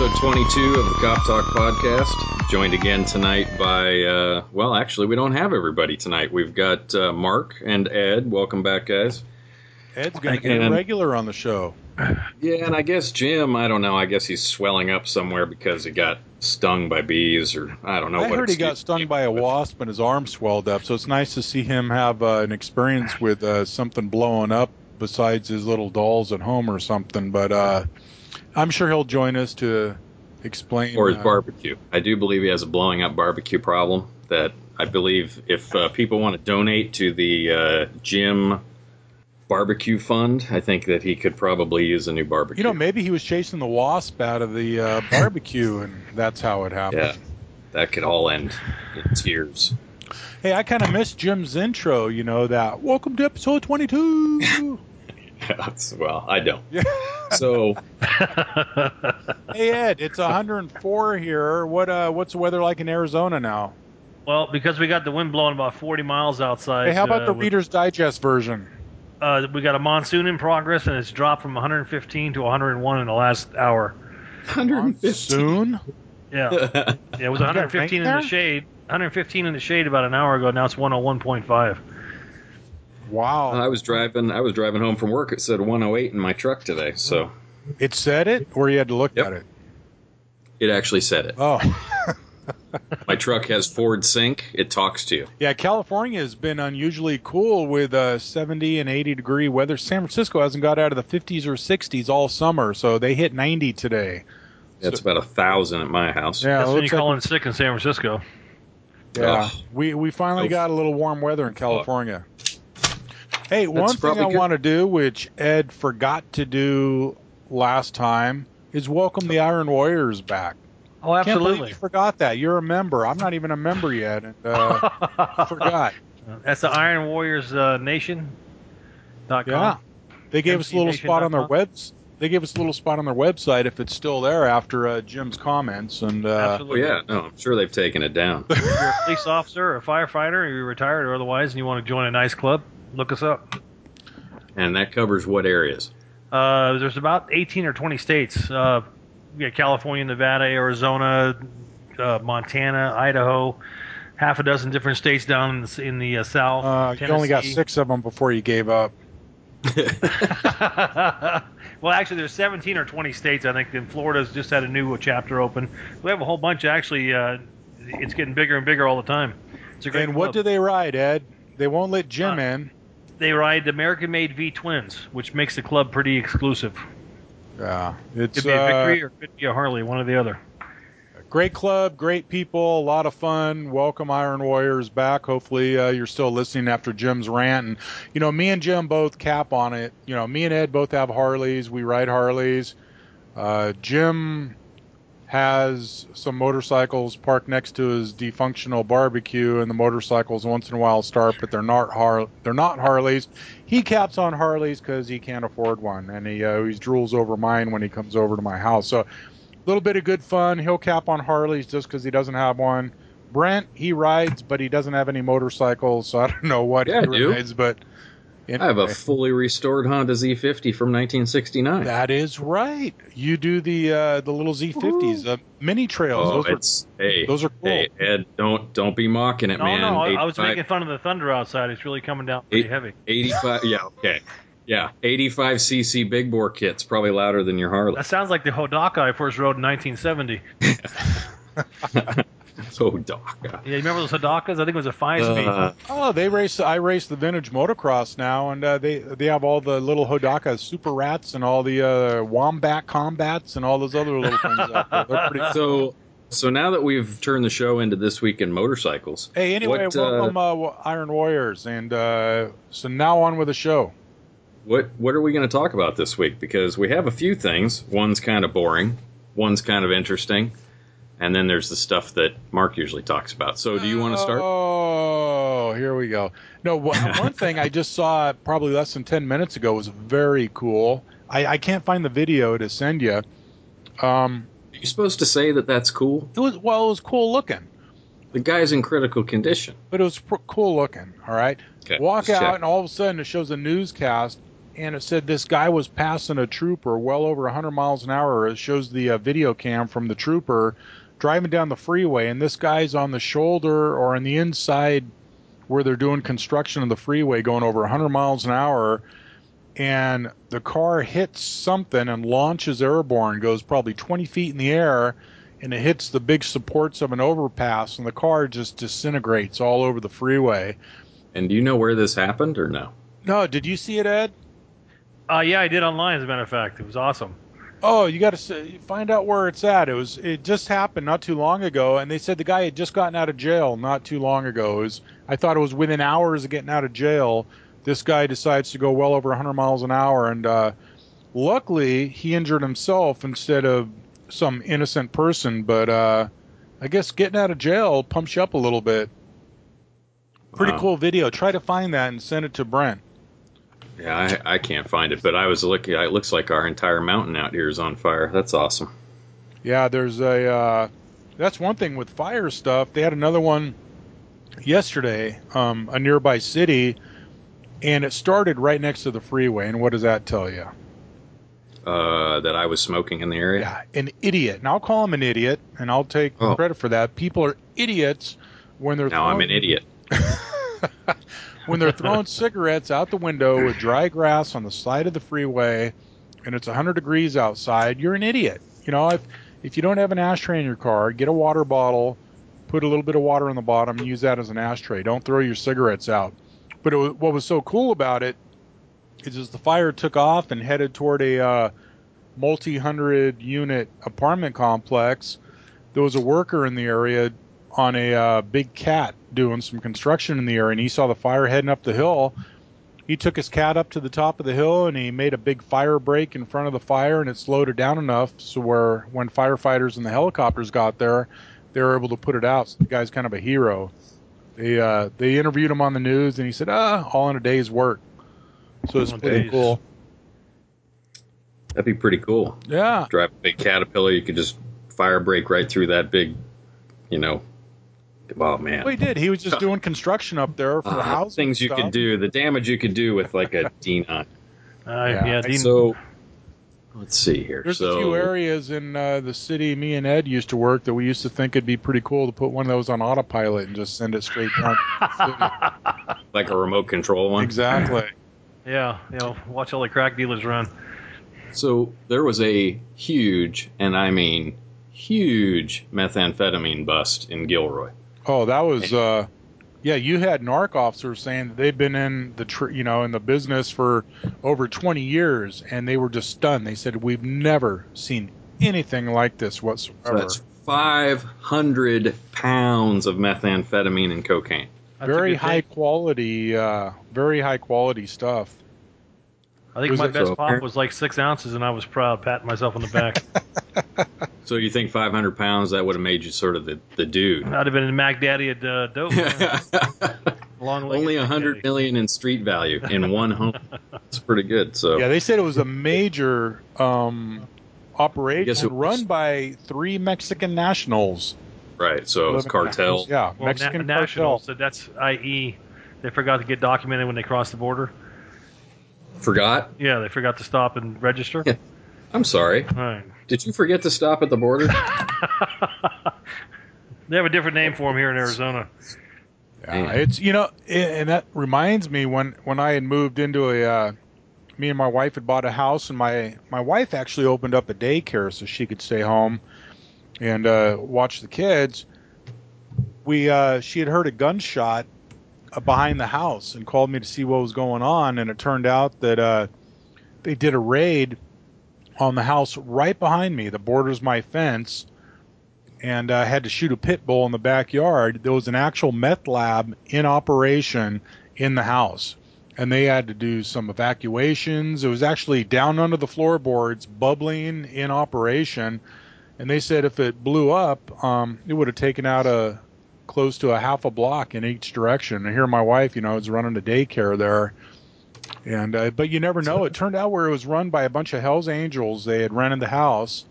episode 22 of the Cop Talk podcast. Joined again tonight by, uh, well, actually, we don't have everybody tonight. We've got uh, Mark and Ed. Welcome back, guys. Ed's going to get a And- regular on the show. Yeah, and I guess Jim, I don't know. I guess he's swelling up somewhere because he got stung by bees, or I don't know. I what heard he got stung by a came up with. wasp and his arm swelled up, so it's nice to see him have uh, an experience with uh, something blowing up besides his little dolls at home or something. But uh, I'm sure he'll join us to explain. or his uh, barbecue. I do believe he has a blowing up barbecue problem. That I believe if uh, people want to donate to the uh, Jim Barbecue Fund, I think that he could probably use a new barbecue. You know, maybe he was chasing the wasp out of the uh, barbecue, and that's how it happened. yeah, that could all end in tears. Hey, I kind of missed Jim's intro. You know that. Welcome to episode 22. well, I don't. yeah. So Hey Ed, it's 104 here. What uh, what's the weather like in Arizona now? Well, because we got the wind blowing about 40 miles outside. Hey, how about uh, the we- Reader's Digest version? Uh, we got a monsoon in progress, and it's dropped from 115 to 101 in the last hour. 115. Soon? Yeah, yeah it was 115 in the shade. 115 in the shade about an hour ago. Now it's 101.5. Wow. I was driving. I was driving home from work. It said 108 in my truck today, so it said it, or you had to look Yep. at it? it actually said it. Oh, My truck has Ford Sync. It talks to you. yeah. California has been unusually cool with uh, 70 and 80 degree weather. San Francisco hasn't got out of the 50s or 60s all summer, so they hit 90 today. That's about a thousand at my house. Yeah, That's when you looks like- call in sick in San Francisco. Yeah, Ugh. we we finally Oof. got a little warm weather in California. Hey, one thing I good. want to do, which Ed forgot to do last time, is welcome the Iron Warriors back. Oh, Can't absolutely. you forgot that. You're a member. I'm not even a member yet, and uh, forgot. That's the Iron Warriors uh, Nation. Dot com. Yeah, they gave us a little spot on their MCNation.com. webs. They gave us a little spot on their website if it's still there after uh, Jim's comments, and uh, Oh Absolutely. yeah, no, I'm sure they've taken it down. If you're a police officer, or a firefighter, or you're retired or otherwise, and you want to join a nice club, look us up. and that covers what areas? Uh, there's about 18 or 20 states. Uh, we got California, Nevada, Arizona, uh, Montana, Idaho, half a dozen different states down in the, in the uh, south. uh, you only got six of them before you gave up. well, actually, there's 17 or 20 states. I think. And Florida's just had a new chapter open. We have a whole bunch. Actually, uh, it's getting bigger and bigger all the time. It's a great And what do they ride, Ed? They won't let Jim Uh, in. They ride American-made V twins, which makes the club pretty exclusive. Yeah, it's Could be a uh, Victory or could be a Harley, one or the other. great club, great people, a lot of fun. Welcome Iron Warriors back. Hopefully uh, you're still listening after Jim's rant. And you know, me and Jim both cap on it. You know, me and Ed both have Harleys. We ride Harleys. Uh, Jim has some motorcycles parked next to his defunctional barbecue, and the motorcycles once in a while start, but they're not Har- they're not Harleys. He caps on Harleys because he can't afford one, and he uh, always drools over mine when he comes over to my house. So, a little bit of good fun. He'll cap on Harleys just because he doesn't have one. Brent, he rides, but he doesn't have any motorcycles, so I don't know what Yeah, he rides. But I have a fully restored Honda Z50 from 1969. That is right. You do the uh, the little Z50s, uh, mini trails. oh, those, are, it's hey, those are cool. hey, Ed, don't don't be mocking it, No, man. no, I, I was making fun of the thunder outside. It's really coming down pretty Eight- heavy. 85. Yeah, okay. Yeah, 85 cc big bore kit's probably louder than your Harley. That sounds like the Hodaka I first rode in 1970. So Doc. Yeah, you remember those Hodakas? I think it was a five speed. Uh, Oh, they race. I race the vintage motocross now, and uh, they they have all the little Hodaka super rats and all the uh, wombat combats and all those other little things out there. They're pretty. so so now that we've turned the show into this week in motorcycles, Hey, anyway, what, uh, welcome uh, Iron Warriors, and uh, so now on with the show. what what are we going to talk about this week? Because we have a few things. One's kind of boring, one's kind of interesting, and then there's the stuff that Mark usually talks about. So do you want to start? Oh, here we go. No, one one thing I just saw probably less than ten minutes ago was very cool. I, I can't find the video to send you. Um, Are you supposed to say that that's cool? it was well, it was cool looking. The guy's in critical condition. but it was pr- cool looking. All right. Okay, Walk out, check. and all of a sudden it shows a newscast, and it said this guy was passing a trooper well over 100 miles an hour. It shows the uh, video cam from the trooper driving down the freeway, and this guy's on the shoulder or on the inside where they're doing construction of the freeway going over 100 miles an hour. And the car hits something and launches airborne, goes probably 20 feet in the air, and it hits the big supports of an overpass, and the car just disintegrates all over the freeway. And do you know where this happened or no? No, did you see it, Ed? Uh, yeah, I did online. As a matter of fact, it was awesome. Oh, you got to find out where it's at. It was it just happened not too long ago, and they said the guy had just gotten out of jail not too long ago. Was, I thought it was within hours of getting out of jail. This guy decides to go well over 100 miles an hour, and uh, luckily he injured himself instead of some innocent person. But uh, I guess getting out of jail pumps you up a little bit. Pretty Wow. cool video. Try to find that and send it to Brent. Yeah, I, I can't find it, but I was looking. It looks like our entire mountain out here is on fire. That's awesome. Yeah, there's a. Uh, that's one thing with fire stuff. They had another one yesterday, um, a nearby city, and it started right next to the freeway. And what does that tell you? Uh, that I was smoking in the area. Yeah, an idiot. And I'll call him an idiot, and I'll take Oh. credit for that. People are idiots when they're Now I'm an idiot. when they're throwing cigarettes out the window with dry grass on the side of the freeway and it's 100 degrees outside, you're an idiot. You know, if if you don't have an ashtray in your car, get a water bottle, put a little bit of water on the bottom, and use that as an ashtray. Don't throw your cigarettes out. But was, what was so cool about it is as the fire took off and headed toward a uh, multi-hundred unit apartment complex, there was a worker in the area on a uh, big cat doing some construction in the area, and he saw the fire heading up the hill. He took his cat up to the top of the hill and he made a big fire break in front of the fire, and it slowed it down enough so where when firefighters and the helicopters got there, they were able to put it out. So the guy's kind of a hero. They uh, they interviewed him on the news, and he said, "Ah, all in a day's work." So it's pretty days. cool. That'd be pretty cool. Yeah, Drive a big caterpillar, you could just fire break right through that big, you know. Oh man. well, he did. He was just doing construction up there for the Ah, house. things you could do, the damage you could do with like a D9. Uh, Yeah. yeah, Dean, So let's see here. There's so a few areas in uh, the city me and Ed used to work that we used to think it'd be pretty cool to put one of those on autopilot and just send it straight down. like a remote control one. exactly. yeah, you know, watch all the crack dealers run. So there was a huge, and I mean huge, methamphetamine bust in Gilroy. Oh, that was uh, yeah. You had narc officers saying that they've been in the tr- you know in the business for over 20 years, and they were just stunned. They said we've never seen anything like this So whatsoever. that's 500 pounds of methamphetamine and cocaine. That's very high thing. quality, uh, very high quality stuff. I think my best so pop apparent? was like six ounces, and I was proud, patting myself on the back. So you think 500 pounds that would have made you sort of the, the dude? I'd have been in Mac Daddy at uh, dope. man. Long Only a hundred million in street value in one home. It's pretty good. So Yeah, they said it was a major um, operation run by three Mexican nationals. right. So it was Living- cartel. Yeah, Well, Mexican na- cartel. national, so that's i.e. they forgot to get documented when they crossed the border. Forgot. Yeah, they forgot to stop and register. Yeah. I'm sorry. All right. Did you forget to stop at the border? they have a different name for them here in Arizona. Yeah, it's you know, i- and that reminds me when when I had moved into a, uh, me and my wife had bought a house, and my my wife actually opened up a daycare so she could stay home and uh, watch the kids. We uh, she had heard a gunshot uh, behind the house and called me to see what was going on, and it turned out that uh, they did a raid on the house right behind me. that borders my fence and uh, had to shoot a pit bull in the backyard. There was an actual meth lab in operation in the house, and they had to do some evacuations. It was actually down under the floorboards, bubbling in operation, and they said if it blew up, um, it would have taken out a close to a half a block in each direction. And here, my wife, you know, is running a daycare there. And uh, but you never know. It turned out where it was run by a bunch of Hell's Angels. They had rented the house,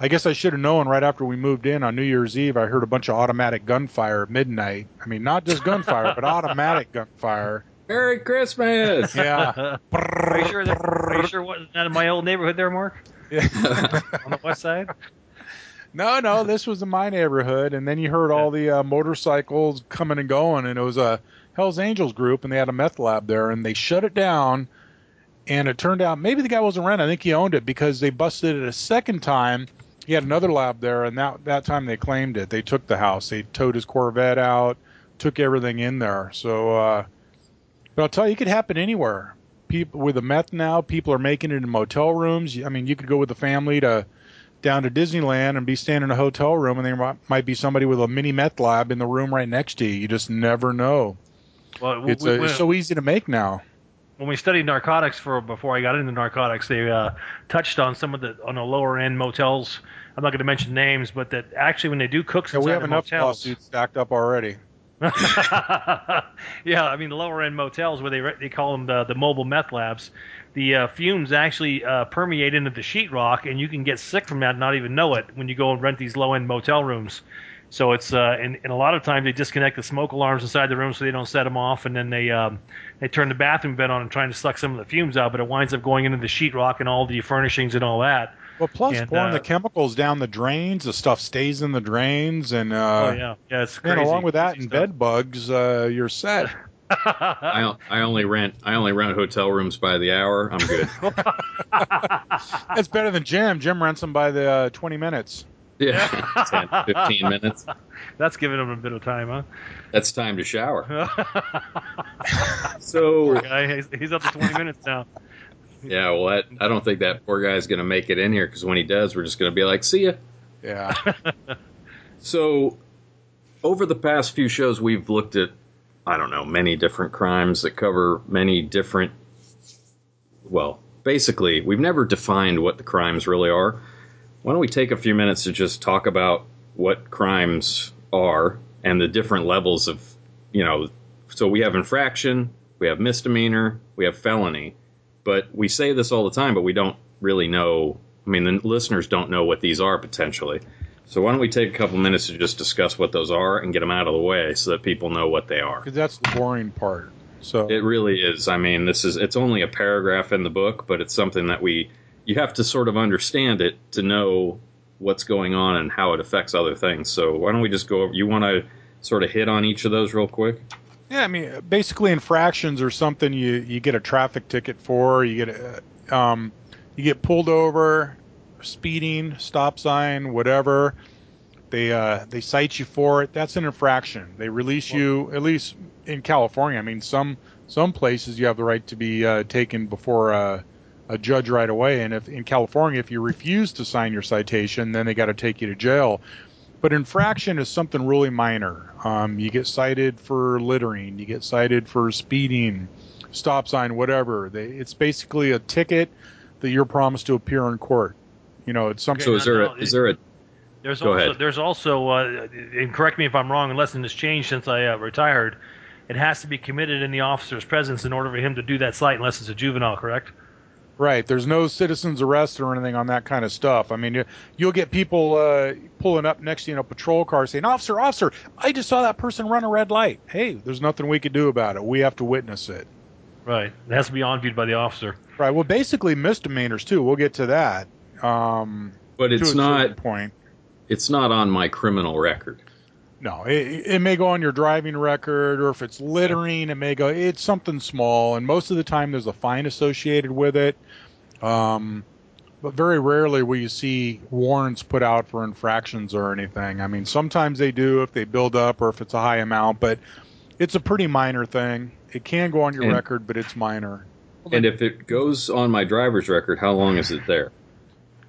I guess I should have known right after we moved in on New Year's Eve. I heard a bunch of automatic gunfire at midnight. I mean, not just gunfire, but automatic gunfire. Merry Christmas. Yeah. are you sure? That, are you sure wasn't that in my old neighborhood there, Mark? Yeah. On the west side? no, no, this was in my neighborhood, and then you heard all the uh, motorcycles coming and going, and it was a Hell's Angels group, and they had a meth lab there, and they shut it down. And it turned out maybe the guy wasn't renting. I think he owned it because they busted it a second time. He had another lab there, and that that time they claimed it. They took the house. They towed his Corvette out, took everything in there. So, uh, but I'll tell you, it could happen anywhere. People with the meth now, people are making it in motel rooms. I mean, you could go with the family to down to Disneyland and be staying in a hotel room, and there might be somebody with a mini meth lab in the room right next to you. You just never know. Well, It's, we- we- it's so easy to make now. when we studied narcotics for before I got into narcotics, they uh, touched on some of the on the lower end motels. I'm not going to mention names, but that actually when they do cooks Yeah, we have enough motels, lawsuits stacked up already. yeah, I mean the lower end motels where they re- they call them the the mobile meth labs. The uh, fumes actually uh, permeate into the sheetrock, and you can get sick from that and not even know it when you go and rent these low end motel rooms. So it's uh, and, and a lot of times they disconnect the smoke alarms inside the room so they don't set them off, and then they um, they turn the bathroom vent on and trying to suck some of the fumes out, but it winds up going into the sheetrock and all the furnishings and all that. Well, plus And, pouring uh, the chemicals down the drains, the stuff stays in the drains, and uh, oh yeah, yeah, it's man, crazy. along with that crazy and stuff. bed bugs, uh, you're set. I, I only rent I only rent hotel rooms by the hour. I'm good. That's better than Jim. Jim rents them by the uh, 20 minutes. Yeah, 10, 15 minutes. That's giving them a bit of time, huh? That's time to shower. So Guy, he's, he's up to 20 minutes now. yeah, well, that, I don't think that poor guy's going to make it in here because when he does, we're just going to be like, see ya. Yeah. So, over the past few shows, we've looked at, I don't know, many different crimes that cover many different. Well, basically, we've never defined what the crimes really are. Why don't we take a few minutes to just talk about what crimes are and the different levels of, you know, so we have infraction, we have misdemeanor, we have felony. But we say this all the time, but we don't really know. I mean, the listeners don't know what these are potentially. So why don't we take a couple minutes to just discuss what those are and get them out of the way so that people know what they are. Because that's the boring part. So It really is. I mean, this is it's only a paragraph in the book, but it's something that we you have to sort of understand it to know what's going on and how it affects other things. So why don't we just go over you want to sort of hit on each of those real quick? Yeah, I mean, basically infractions are something you you get a traffic ticket for. You get a, um, you get pulled over, speeding, stop sign, whatever. They uh, they cite you for it. That's an infraction. They release you at least in California. I mean, some some places you have the right to be uh, taken before a, a judge right away. And if in California, if you refuse to sign your citation, then they got to take you to jail. But infraction is something really minor. Um, you get cited for littering, you get cited for speeding, stop sign, whatever. They, it's basically a ticket that you're promised to appear in court. You know, it's something. So is there no, a, is there a There's Go also ahead. there's also uh, and correct me if I'm wrong. Unless it has changed since I uh, retired, it has to be committed in the officer's presence in order for him to do that site, unless it's a juvenile. Correct? Right. There's no citizens arrest or anything on that kind of stuff. I mean, you, you'll get people uh, pulling up next to you in a patrol car saying, "Officer, officer, I just saw that person run a red light." Hey, there's nothing we can do about it. We have to witness it. Right. It has to be on viewed by the officer. Right. Well, basically misdemeanors too. We'll get to that. Um, but to it's a not point. it's not on my criminal record. No, it, it may go on your driving record, or if it's littering, it may go. It's something small, and most of the time there's a fine associated with it. Um, but very rarely will you see warrants put out for infractions or anything. I mean, sometimes they do if they build up or if it's a high amount, but it's a pretty minor thing. It can go on your And- record, but it's minor. And if it goes on my driver's record, how long is it there?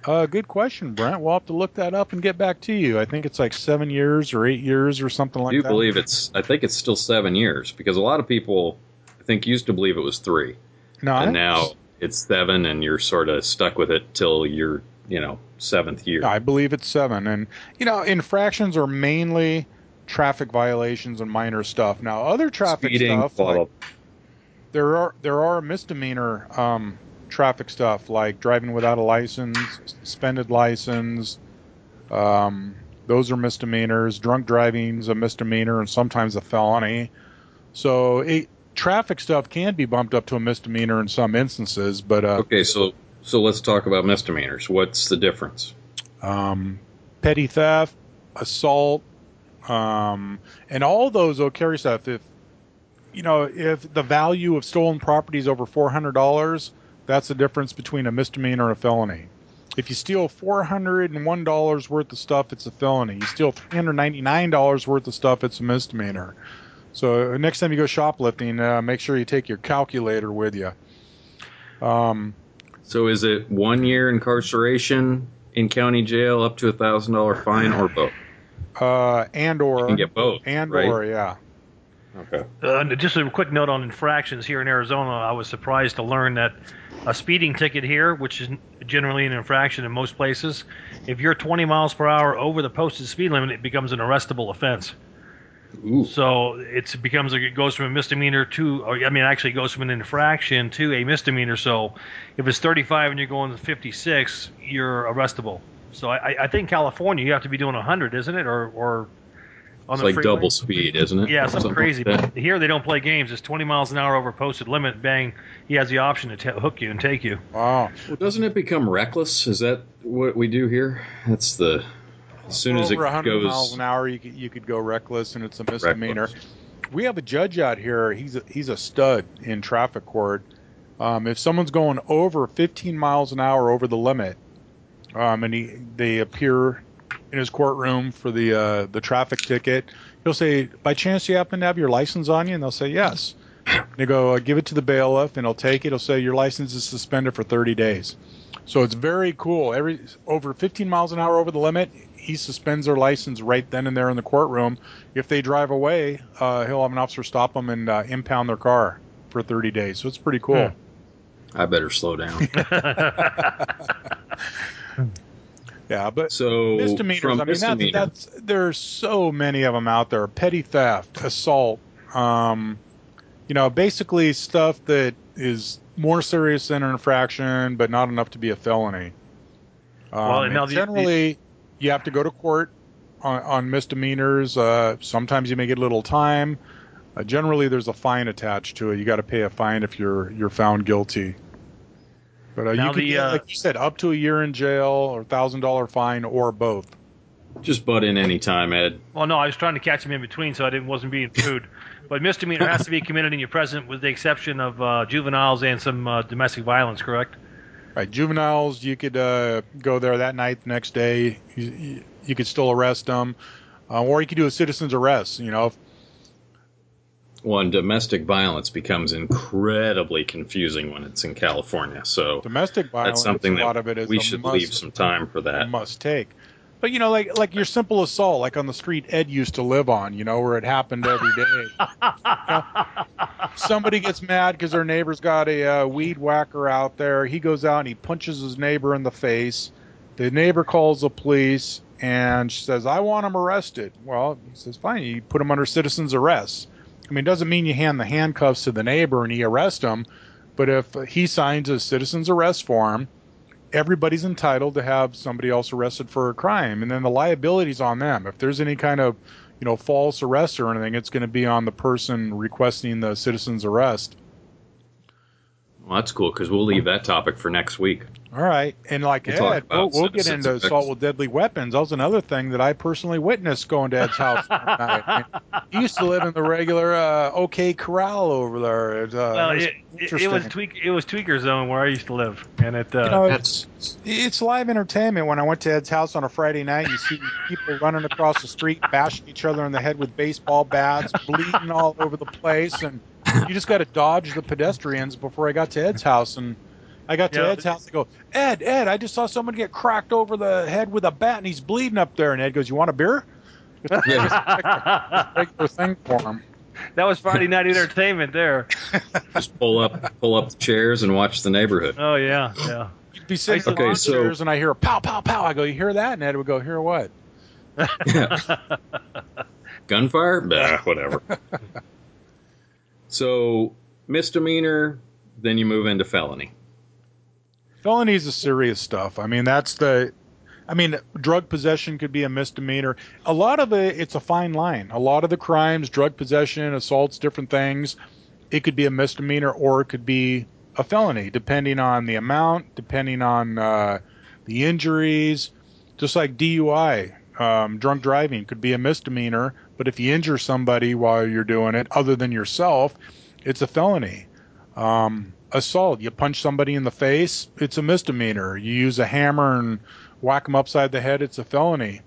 Uh, good question, Brent. We'll have to look that up and get back to you. I think it's like seven years or eight years or something like that. I do that. believe it's I think it's still seven years because a lot of people I think used to believe it was three. no, and now it's- seven and you're sort of stuck with it till your you know seventh year I believe it's seven. And, you know, infractions are mainly traffic violations and minor stuff. Now, other traffic speeding stuff, like, there are there are misdemeanor um, traffic stuff like driving without a license, suspended license. Um, those are misdemeanors. Drunk driving's a misdemeanor and sometimes a felony. So it traffic stuff can be bumped up to a misdemeanor in some instances, but uh, Okay, so so let's talk about misdemeanors. What's the difference? um, petty theft, assault, um, and all those will carry stuff. If you know, if the value of stolen property is over four hundred dollars, that's the difference between a misdemeanor and a felony. If you steal four hundred and one dollars worth of stuff, it's a felony. You steal three hundred ninety nine dollars worth of stuff, it's a misdemeanor. So uh, next time you go shoplifting, uh, make sure you take your calculator with you. Um, So is it one year incarceration in county jail, up to a thousand dollar fine, or both? uh, and or You can get both, and right? or yeah. Okay. Uh, just a quick note on infractions here in Arizona. I was surprised to learn that a speeding ticket here, which is generally an infraction in most places, if you're 20 miles per hour over the posted speed limit, it becomes an arrestable offense. Ooh. So it becomes it goes from a misdemeanor to, or I mean, actually goes from an infraction to a misdemeanor. So if it's 35 and you're going 56, you're arrestable. So I, I think California you have to be doing 100, isn't it, or or on It's the like freeway? double speed, isn't it? Yeah, something, like crazy. that. But here they don't play games. It's 20 miles an hour over posted limit. Bang, he has the option to t- hook you and take you. Wow. Well, doesn't it become reckless? Is that what we do here? That's the as soon as it over 100 goes miles an hour, you could, you could go reckless, and it's a misdemeanor. reckless. We have a judge out here. He's a, he's a stud in traffic court. Um, if someone's going over 15 miles an hour over the limit, um, and he they appear in his courtroom for the uh, the traffic ticket, he'll say, "By chance, you happen to have your license on you?" And they'll say, "Yes." They go, uh, "Give it to the bailiff," and he'll take it. He'll say, "Your license is suspended for 30 days." So it's very cool. Every over 15 miles an hour over the limit, he suspends their license right then and there in the courtroom. If they drive away, uh, he'll have an officer stop them and uh, impound their car for 30 days. So it's pretty cool. Hmm. I better slow down. Yeah, but So misdemeanors. I mean, misdemeanor, that's there's so many of them out there. Petty theft, assault. Um, you know, basically stuff that is more serious than an infraction, but not enough to be a felony. Um, Well, and now the- generally, you have to go to court on, on misdemeanors. Uh, sometimes you may get a little time. Uh, generally, there's a fine attached to it. You got to pay a fine if you're you're found guilty. But uh, Now you could the, uh, like you said, up to a year in jail or thousand dollar fine or both. just butt in anytime, Ed. well, no, I was trying to catch him in between, so I didn't wasn't being rude. But misdemeanor has to be committed in your presence, with the exception of uh, juveniles and some uh, domestic violence. Correct? Right, juveniles, you could uh, go there that night, the next day. You, you, you could still arrest them, uh, or you could do a citizen's arrest. You know, One domestic violence becomes incredibly confusing when it's in California. So domestic violence. that's something a lot that of it is we should must, leave some time for that. must take. But you know, like like your simple assault, like on the street Ed used to live on. You know, where it happened every day. Somebody gets mad because their neighbor's got a uh, weed whacker out there. He goes out and he punches his neighbor in the face. The neighbor calls the police and she says, "I want him arrested." Well, he says, "Fine, you put him under citizen's arrest." I mean, it doesn't mean you hand the handcuffs to the neighbor and he arrests him, but if he signs a citizen's arrest form, everybody's entitled to have somebody else arrested for a crime, and then the liability's on them. If there's any kind of you know false arrest or anything, it's going to be on the person requesting the citizen's arrest. Well, that's cool because we'll leave that topic for next week. All right, and like We'll Ed, we'll, we'll get into effects. assault with deadly weapons. That was another thing that I personally witnessed going to Ed's house. night. I mean, he used to live in the regular uh, OK Corral over there. It, uh, well, it was it, it, it was tweak. It was tweaker zone where I used to live, and it. Uh, You know, That's It's live entertainment. When I went to Ed's house on a Friday night, you see people running across the street, bashing each other in the head with baseball bats, bleeding all over the place, and you just got to dodge the pedestrians before I got to Ed's house. And I got to Yeah. Ed's house. I go, Ed, Ed, I just saw someone get cracked over the head with a bat, and he's bleeding up there. And Ed goes, "You want a beer?" yeah. Regular thing for him. that was Friday night entertainment there. just pull up, pull up the chairs and watch the neighborhood. Oh yeah, yeah. You'd be sitting Okay, on so- chairs, and I hear a pow, pow, pow. I go, "You hear that?" And Ed would go, "Hear what?" Yeah. Gunfire? Bah, whatever. So misdemeanor, then you move into felony. Felonies is serious stuff. I mean, that's the. I mean, drug possession could be a misdemeanor. A lot of it, it's a fine line. A lot of the crimes, drug possession, assaults, different things, it could be a misdemeanor or it could be a felony, depending on the amount, depending on uh, the injuries. Just like DUI, um, drunk driving could be a misdemeanor, but if you injure somebody while you're doing it, other than yourself, it's a felony. Um, assault, you punch somebody in the face, it's a misdemeanor. You use a hammer and whack them upside the head, it's a felony.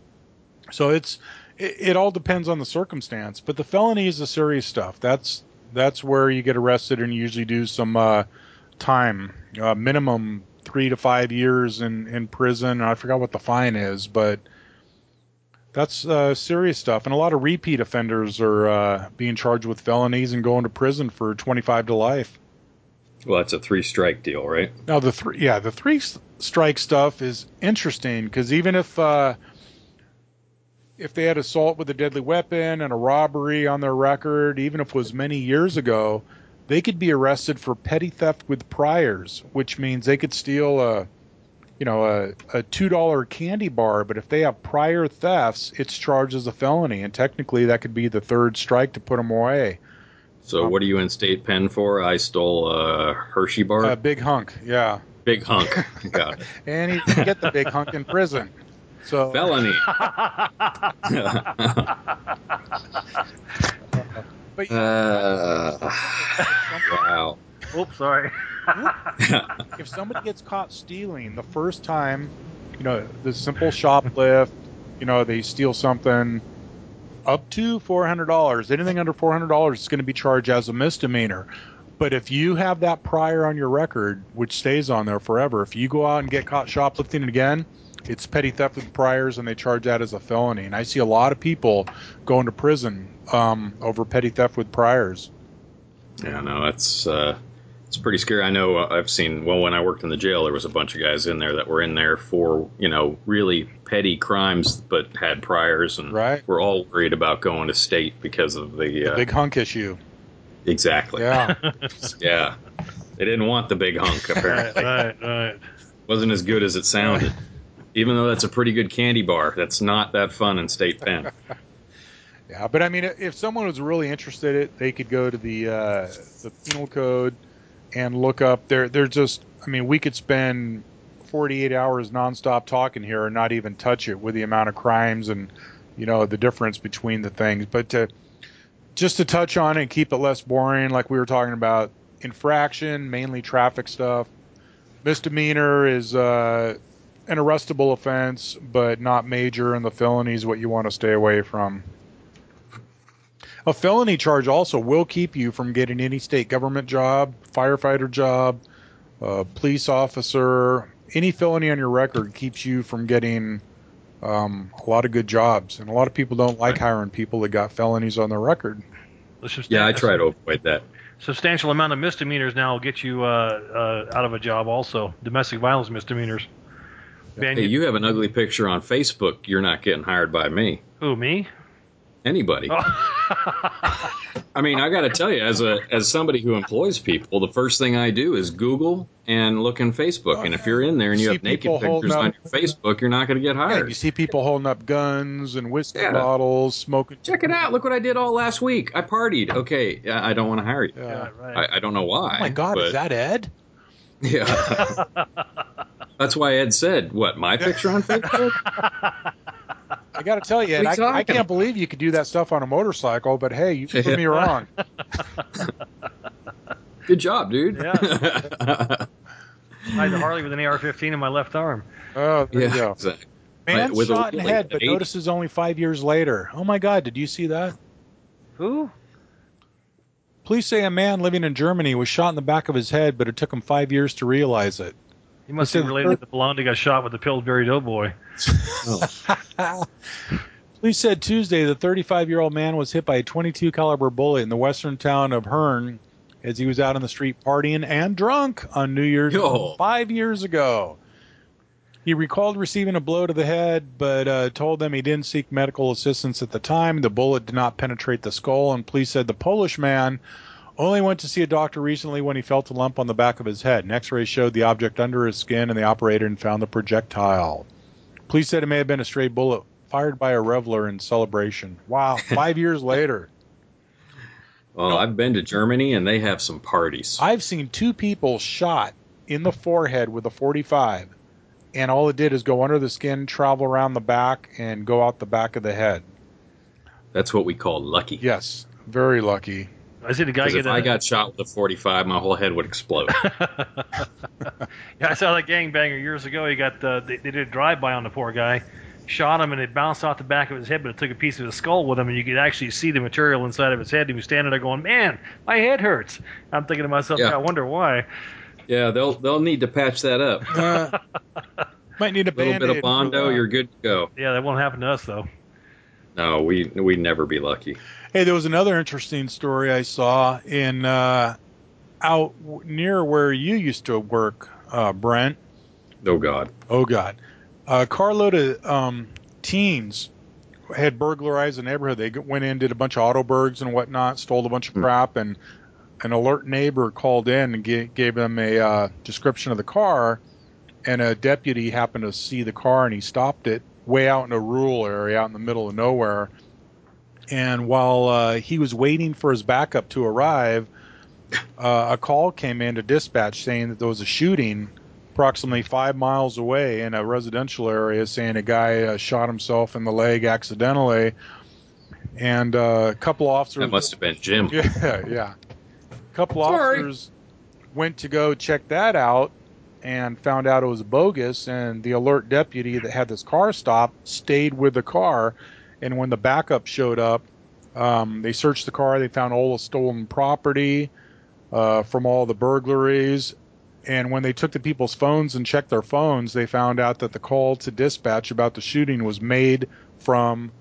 So it's it, all depends on the circumstance, but the felony is the serious stuff. That's that's where you get arrested and you usually do some uh, time, uh, minimum three to five years in in prison. I forgot what the fine is, but that's uh, serious stuff. And a lot of repeat offenders are uh, being charged with felonies and going to prison for 25 to life. Well, that's a three strike deal, right? Now the three, yeah, the three strike stuff is interesting because even if uh, if they had assault with a deadly weapon and a robbery on their record, even if it was many years ago, they could be arrested for petty theft with priors, which means they could steal a you know a, a two dollar candy bar, but if they have prior thefts, it's charged as a felony, and technically that could be the third strike to put them away. So, what are you in state pen for? I stole a Hershey bar. A big hunk, yeah. Big hunk. Got it. and he can get the big hunk in prison. So felony. but uh, wow. Oops, sorry. if somebody gets caught stealing the first time, you know, the simple shoplift, you know, they steal something up to $400. Anything under $400 is going to be charged as a misdemeanor. But if you have that prior on your record, which stays on there forever, if you go out and get caught shoplifting again, it's petty theft with priors, and they charge that as a felony. And I see a lot of people going to prison um, over petty theft with priors. Yeah, no, that's uh, it's pretty scary. I know uh, I've seen. Well, when I worked in the jail, there was a bunch of guys in there that were in there for you know really petty crimes, but had priors, and right. were all worried about going to state because of the, uh, big hunk issue. Exactly. Yeah. yeah. They didn't want the big hunk apparently. right, right, right. Wasn't as good as it sounded. Even though that's a pretty good candy bar, that's not that fun in state pen. yeah, but I mean, if someone was really interested, in it they could go to the uh, the penal code and look up. They're they're just. I mean, we could spend 48 hours nonstop talking here and not even touch it with the amount of crimes and you know the difference between the things. But to just to touch on it and keep it less boring, like we were talking about, infraction, mainly traffic stuff. Misdemeanor is uh, an arrestable offense, but not major, and the felony is what you want to stay away from. A felony charge also will keep you from getting any state government job, firefighter job, uh, police officer. Any felony on your record keeps you from getting um, a lot of good jobs, and a lot of people don't like hiring people that got felonies on their record. Yeah, I try to avoid that. Substantial amount of misdemeanors now will get you uh, uh, out of a job. Also, domestic violence misdemeanors. Ben, hey, you have an ugly picture on Facebook. You're not getting hired by me. Who me? Anybody. Oh. I mean, I got to tell you, as a as somebody who employs people, the first thing I do is Google and look in Facebook. Oh, and if you're in there and you, have naked pictures up, on your Facebook, you're not going to get hired. Yeah, you see people holding up guns and whiskey yeah. bottles, smoking. Check it out! Look what I did all last week. I partied. Okay, I don't want to hire you. Yeah, right. I, I, don't know why. Oh my God, but, is that Ed? Yeah. That's why Ed said, "What my picture on Facebook." I got to tell you, I, I, can't believe you could do that stuff on a motorcycle. But hey, you proved me wrong. Good job, dude. Yeah. I had a Harley with an AR-15 in my left arm. Oh, there yeah, you go. Exactly. Man with shot a, in the head, but eight. notices only five years later. Oh my God! Did you see that? Who? Police say a man living in Germany was shot in the back of his head, but it took him five years to realize it. He must be related to the blonde who got shot with the Pillsbury Doughboy. oh. Police said Tuesday the 35-year-old man was hit by a 22 caliber bullet in the western town of Herne as he was out on the street partying and drunk on New Year's Yo. five years ago. He recalled receiving a blow to the head, but uh, told them he didn't seek medical assistance at the time. The bullet did not penetrate the skull, and police said the Polish man only went to see a doctor recently when he felt a lump on the back of his head. An x-ray showed the object under his skin, and the operator and found the projectile. Police said it may have been a stray bullet fired by a reveler in celebration. Wow, five years later. Well, I've been to Germany and they have some parties. I've seen two people shot in the forehead with a 45, and all it did is go under the skin, travel around the back, and go out the back of the head. That's what we call lucky. Yes, very lucky. I see the guy 'Cause get if a, I got shot with a 45, my whole head would explode. yeah, I saw that gangbanger years ago. He got the, they, they did a drive-by on the poor guy, shot him, and it bounced off the back of his head, but it took a piece of his skull with him, and you could actually see the material inside of his head. He was standing there going, "Man, my head hurts." I'm thinking to myself, Yeah. "I wonder why." yeah, they'll they'll need to patch that up. Uh, might need a A little bit of bondo, you're good to go. Yeah, that won't happen to us though. No, we we'd never be lucky. Hey, there was another interesting story I saw in uh, out near where you used to work, uh, Brent. Oh God. Oh God, a carload of um, teens had burglarized the neighborhood. They went in, did a bunch of auto burgs and whatnot, stole a bunch of Hmm. crap, and an alert neighbor called in and ga- gave them a uh, description of the car. And a deputy happened to see the car and he stopped it way out in a rural area, out in the middle of nowhere. And while uh, he was waiting for his backup to arrive, uh, a call came in to dispatch saying that there was a shooting approximately five miles away in a residential area, saying a guy uh, shot himself in the leg accidentally. And uh, a couple officers. That must have been Jim. Yeah, yeah. A couple Sorry. officers went to go check that out and found out it was bogus. And the alert deputy that had this car stopped stayed with the car. And when the backup showed up, um, they searched the car. They found all the stolen property uh, from all the burglaries. And when they took the people's phones and checked their phones, they found out that the call to dispatch about the shooting was made from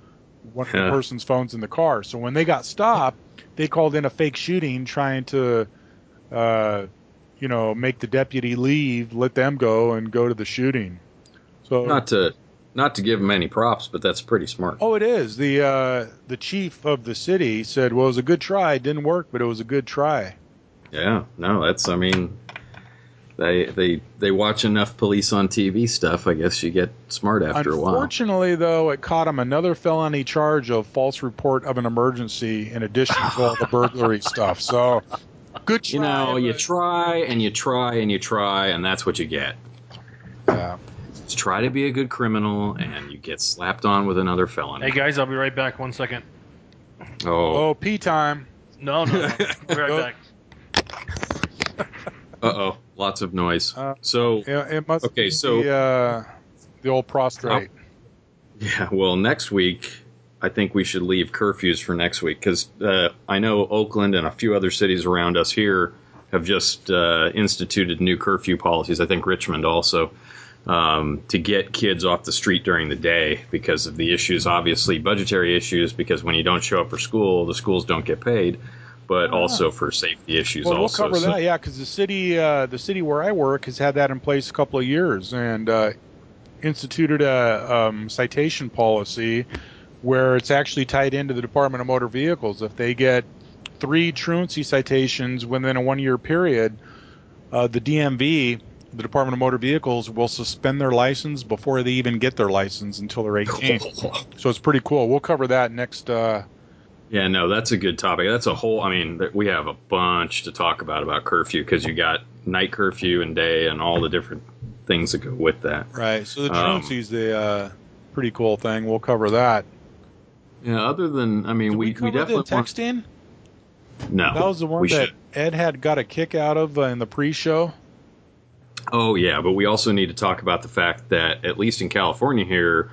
one of the person's phones in the car. So when they got stopped, they called in a fake shooting trying to, uh, you know, make the deputy leave, let them go, and go to the shooting. So Not to not to give him any props, but that's pretty smart. Oh, it is. The uh, the chief of the city said, "Well, it was a good try. It didn't work, but it was a good try." Yeah, no, that's I mean, they they they watch enough police on TV stuff. I guess you get smart after a while. Unfortunately, though, it caught him another felony charge of false report of an emergency in addition to all the burglary stuff. So, good try. You know, you try and you try and you try, and that's what you get. Yeah. Just try to be a good criminal, and you get slapped on with another felony. Hey guys, I'll be right back. One second. Oh, Oh, pee time. No, no, no. I'll be right back. uh oh, lots of noise. Uh, so Yeah, it must Okay, be so- the, uh, the old prostrate. Yeah, well, next week I think we should leave curfews for next week because uh, I know Oakland and a few other cities around us here have just uh, instituted new curfew policies. I think Richmond also um, to get kids off the street during the day because of the issues, obviously budgetary issues. Because when you don't show up for school, the schools don't get paid, but Ah. also for safety issues. Well, we'll also, cover So- that, yeah, because the city, uh, the city where I work, has had that in place a couple of years and uh, instituted a um, citation policy where it's actually tied into the Department of Motor Vehicles. If they get three truancy citations within a one-year period, uh, the DMV, the Department of Motor Vehicles, will suspend their license before they even get their license until they're 18. so it's pretty cool. We'll cover that next. Uh, Yeah, no, that's a good topic. That's a whole. I mean, we have a bunch to talk about about curfew because you got night curfew and day and all the different things that go with that. right. So the Um, truancy's the uh, pretty cool thing. We'll cover that. Yeah, other than I mean, Did we, we, we, definitely the want- texting? no. That was the one that should. Ed had got a kick out of uh, in the pre-show. Oh yeah, but we also need to talk about the fact that at least in California here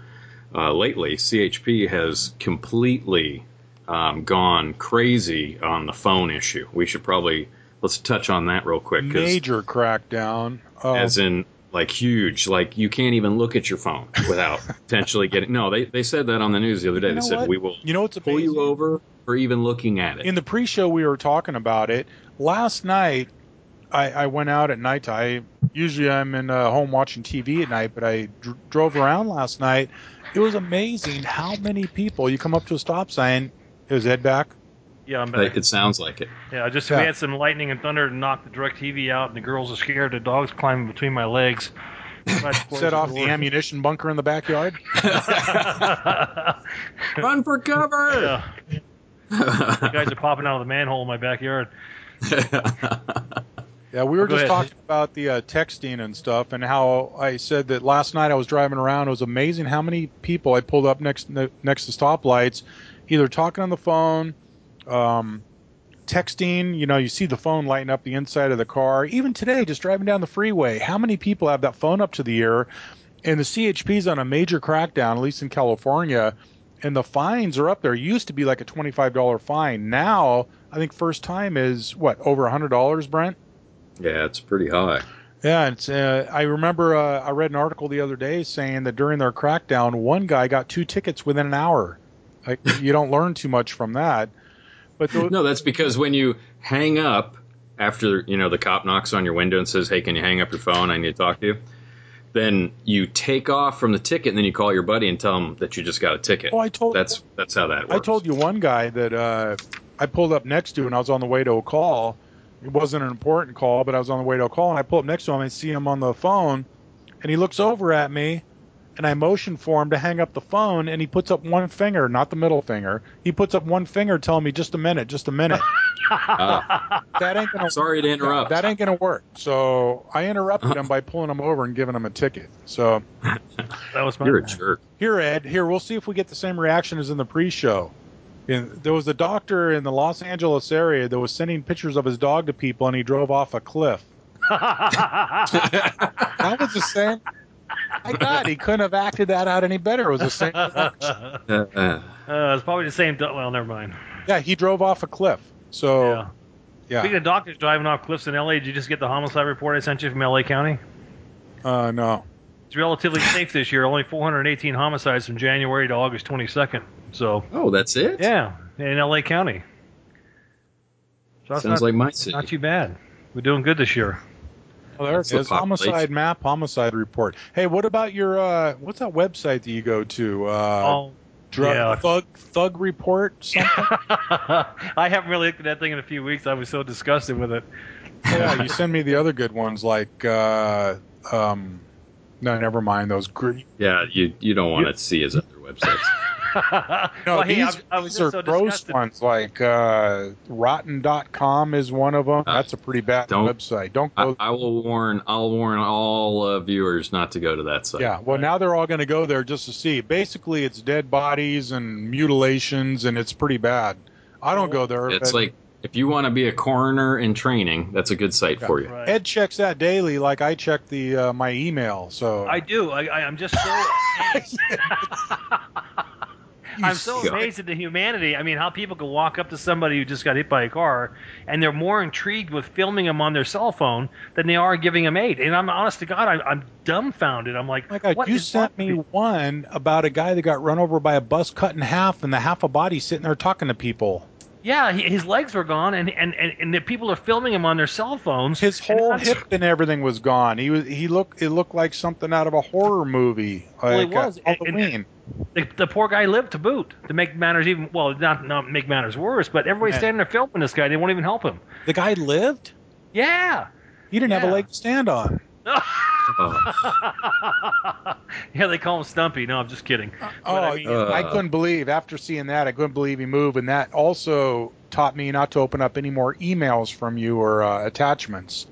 uh, lately, CHP has completely um, gone crazy on the phone issue. We should probably let's touch on that real quick. Major crackdown. Uh, as in like huge like you can't even look at your phone without potentially getting no they, they said that on the news the other day You they said what? we will you know what's pull amazing? you over for even looking at it In the pre-show, we were talking about it last night. I, I went out at night. I usually I'm in uh, home watching TV at night, but I dr- drove around last night. It was amazing how many people. You come up to a stop sign. Is Ed back? Yeah, I'm Like, back. it sounds like it Yeah, just Yeah. we had some lightning and thunder to knock the DirecTV out, and the girls are scared. The dog's climbing between my legs. Tried Set off the ammunition bunker in the backyard. run for cover yeah. You guys are popping out of the manhole in my backyard. Yeah, we were Oh, just ahead. talking about the uh, texting and stuff, and how I said that last night I was driving around. It was amazing how many people I pulled up next next to stoplights, either talking on the phone, um, texting. You know, you see the phone lighting up the inside of the car. Even today, just driving down the freeway, how many people have that phone up to the ear? And the CHP's on a major crackdown, at least in California, and the fines are up there. It used to be like a twenty-five dollar fine. Now, I think first time is what over a hundred dollars, Brent. Yeah, it's pretty high. Yeah, it's. Uh, I remember uh, I read an article the other day saying that during their crackdown, one guy got two tickets within an hour. Like, you don't learn too much from that. But the, No, that's because when you hang up after you know the cop knocks on your window and says, "Hey, can you hang up your phone? I need to talk to you." Then you take off from the ticket, and then you call your buddy and tell him that you just got a ticket. oh, I told That's that's how that works. I told you one guy that uh, I pulled up next to, and I was on the way to a call. It wasn't an important call, but I was on the way to a call, and I pull up next to him. and I see him on the phone, and he looks over at me, and I motion for him to hang up the phone, and he puts up one finger, not the middle finger. He puts up one finger, telling me just a minute, just a minute. Ah, that ain't gonna sorry to interrupt. That ain't gonna work. So I interrupted him by pulling him over and giving him a ticket. So That was my You're a jerk. here, Ed, here we'll see if we get the same reaction as in the pre-show. And there was a doctor in the Los Angeles area that was sending pictures of his dog to people, and he drove off a cliff. That was the same. My God, he couldn't have acted that out any better. It was the same. uh, Uh, uh, it's probably the same. do- Well, never mind. Yeah, he drove off a cliff. So Yeah. yeah, Speaking of doctors driving off cliffs in LA, did you just get the homicide report I sent you from LA County? uh, no. It's relatively safe this year. Only 418 homicides from January to August 22nd. So, oh, that's it. yeah, in LA County. So that's Sounds not, like my city. not too bad. We're doing good this year. Well, there That's it the Homicide map, homicide report. Hey, what about your uh, what's that website that you go to? Uh, oh, drug, yeah. thug thug report something. I haven't really looked at that thing in a few weeks. I was so disgusted with it. yeah, you send me the other good ones like uh, um, no, never mind those. Gr- Yeah, you you don't want to see his other websites. no, well, hey, these, I, I was these are so gross disgusted. ones like uh, rotten.com is one of them. Uh, That's a pretty bad don't- website. Don't I, go. I will warn. I'll warn all uh, viewers not to go to that site. yeah, well, now they're all going to go there just to see. Basically, it's dead bodies and mutilations, and it's pretty bad. I don't go there. It's but like if you want to be a coroner in training, that's a good site Yeah. for you. Right. Ed checks that daily, like I check the uh, my email. So I do. I, I, I'm just so. I'm so suck. amazed at the humanity. I mean, how people can walk up to somebody who just got hit by a car, and they're more intrigued with filming them on their cell phone than they are giving them aid. And I'm honest to God, I'm, I'm dumbfounded. I'm like, Oh my God, what you is sent wrong me with one about a guy that got run over by a bus cut in half, and the half a body sitting there talking to people. Yeah, he, his legs were gone, and, and, and, and the people are filming him on their cell phones. His whole that's- hip and everything was gone. He was he looked it looked like something out of a horror movie. Well, he like, uh, was, and- and- Halloween. The, the poor guy lived to boot. To make matters even well, not not make matters worse, but everybody's Yeah. standing there filming this guy. They won't even help him. the guy lived. Yeah. He didn't have a leg to stand on. Oh, yeah, they call him Stumpy. No, I'm just kidding. Oh, I mean, Uh. I couldn't believe after seeing that. I couldn't believe he moved, and that also taught me not to open up any more emails from you or uh, attachments.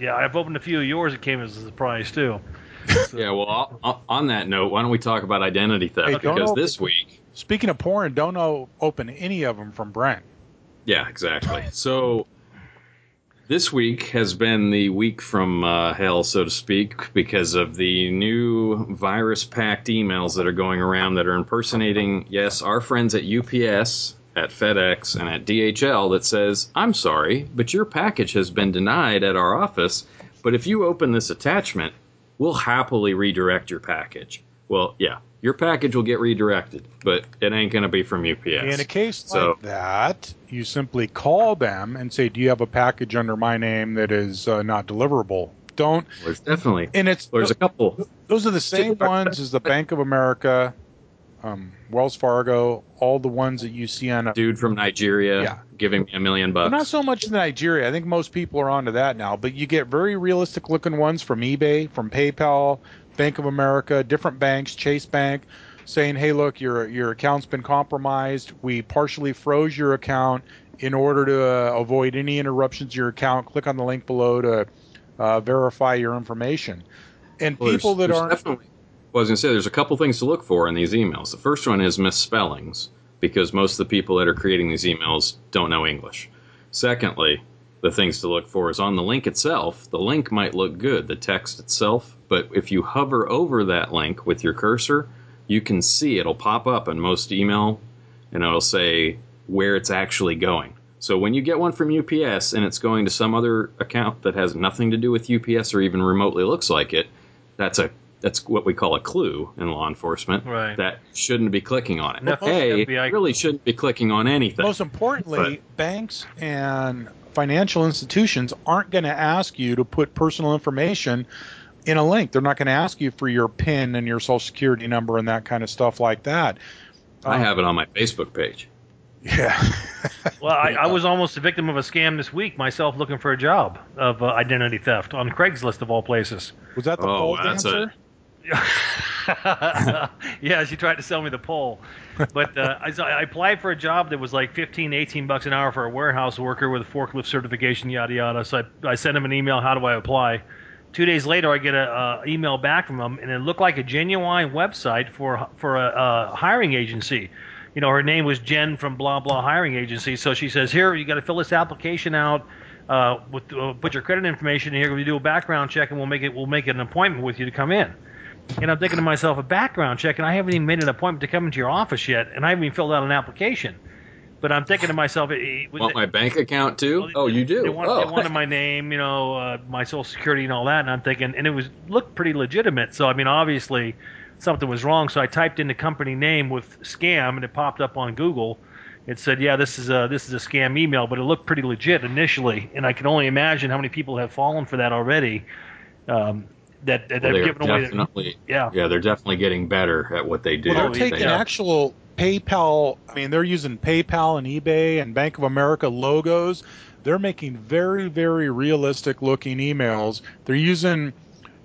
yeah, I've opened a few of yours. It came as a surprise too. yeah. Well, on that note, why don't we talk about identity theft? Hey, because open- this week, Speaking of porn, don't open any of them from Brent. yeah, exactly. So this week has been the week from uh, hell, so to speak, because of the new virus-packed emails that are going around that are impersonating, yes, our friends at UPS, at FedEx, and at DHL that says, "I'm sorry, but your package has been denied at our office. But if you open this attachment, we'll happily redirect your package." Well, yeah, your package will get redirected, but it ain't going to be from UPS. In a case So- like that, you simply call them and say, "Do you have a package under my name that is uh, not deliverable?" Don't. There's definitely And it's there's a couple. those are the same ones as the Bank of America, um, Wells Fargo, all the ones that you see on. A, dude from Nigeria Yeah. giving me a million Well, bucks. not so much in Nigeria. I think most people are onto that now. But you get very realistic looking ones from eBay, from PayPal, Bank of America, different banks, Chase Bank. saying, "Hey, look, your your account's been compromised. We partially froze your account in order to uh, avoid any interruptions to your account. Click on the link below to uh, verify your information." And Well, people that aren't definitely- was going to say there's a couple things to look for in these emails. The first one is misspellings because most of the people that are creating these emails don't know English. Secondly, the things to look for is on the link itself. The link might look good, the text itself, but if you hover over that link with your cursor, you can see it'll pop up in most email and it'll say where it's actually going. So when you get one from UPS and it's going to some other account that has nothing to do with UPS or even remotely looks like it, that's a that's what we call a clue in law enforcement. Right. That shouldn't be clicking on it. No, A FBI really shouldn't be clicking on anything. Most importantly, banks and financial institutions aren't going to ask you to put personal information in a link. They're not going to ask you for your PIN and your social security number and that kind of stuff like that. I have it on my Facebook page. Yeah. Well, I, I was almost a victim of a scam this week myself, looking for a job of uh, identity theft on Craigslist of all places. Was that the Oh, pole that's a- dancer? yeah, she tried to sell me the pole, but uh, I, I applied for a job that was like 15, 18 bucks an hour for a warehouse worker with a forklift certification, yada yada. So I, I sent him an email. How do I apply? Two days later, I get a uh, email back from him, and it looked like a genuine website for for a, a hiring agency. You know, her name was Jen from blah blah hiring agency. So she says, "Here, you got to fill this application out." Uh, with, uh, put your credit information in here. We do a background check, and we'll make it. We'll make an appointment with you to come in. And I'm thinking to myself, a background check, and I haven't even made an appointment to come into your office yet, and I haven't even filled out an application. But I'm thinking to myself, it, it, Want my bank account too? Oh, you do. They, want, oh. they wanted my name, you know, uh, my social security and all that, and I'm thinking, and it was looked pretty legitimate. So I mean, obviously, something was wrong. So I typed in the company name with scam, and it popped up on Google. It said, "Yeah, this is a this is a scam email," but it looked pretty legit initially, and I can only imagine how many people have fallen for that already. Um, that that Well, they've they're given away. definitely, yeah. yeah, they're definitely getting better at what they do. Well, they're taking They- actual PayPal. I mean, they're using PayPal and eBay and Bank of America logos. They're making very, very realistic looking emails. They're using,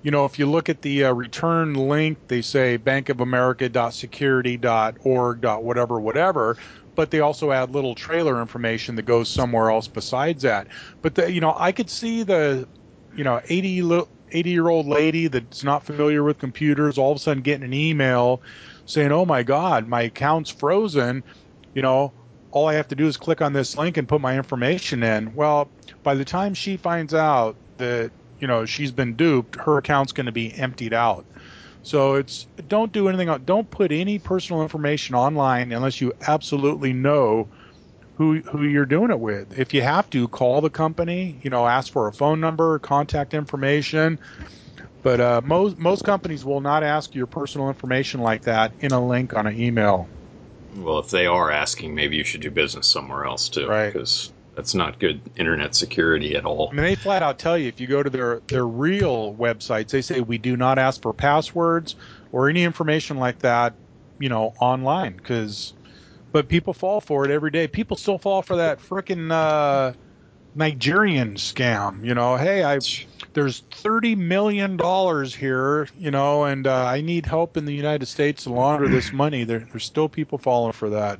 you know, if you look at the uh, return link, they say bankofamerica.security.org. whatever, whatever. But they also add little trailer information that goes somewhere else besides that. But the, you know, I could see the, you know, 80 li- 80 year old lady that's not familiar with computers all of a sudden getting an email saying, "Oh my God, my account's frozen." You know, all I have to do is click on this link and put my information in. Well, by the time she finds out that you know she's been duped, her account's going to be emptied out. So it's don't do anything. Don't put any personal information online unless you absolutely know who who you're doing it with. If you have to, call the company. You know, ask for a phone number, contact information. But uh, most most companies will not ask your personal information like that in a link on an email. Well, if they are asking, maybe you should do business somewhere else too, Right. Because that's not good internet security at all. I mean, they flat out tell you if you go to their their real websites, they say we do not ask for passwords or any information like that, you know, online. Because, but people fall for it every day. People still fall for that frickin' uh, Nigerian scam. You know, hey, I there's thirty million dollars here, you know, and uh, I need help in the United States to launder this money. There, there's still people falling for that.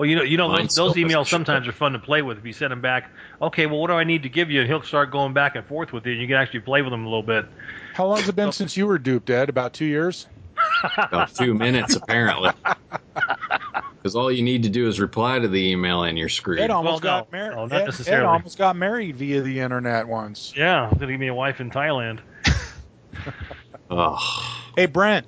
Well, you know, you know, Mine those, those emails sometimes are fun to play with. If you send them back, okay, well, what do I need to give you? And he'll start going back and forth with you, and you can actually play with them a little bit. How long has it been since you were duped, Ed? About two years. About two minutes, apparently. Because all you need to do is reply to the email and you're screwed. Ed almost Well, no. got married. No, not Ed, necessarily. Ed almost got married via the internet once. Yeah, I'm gonna give me a wife in Thailand. Ugh. Hey Brent,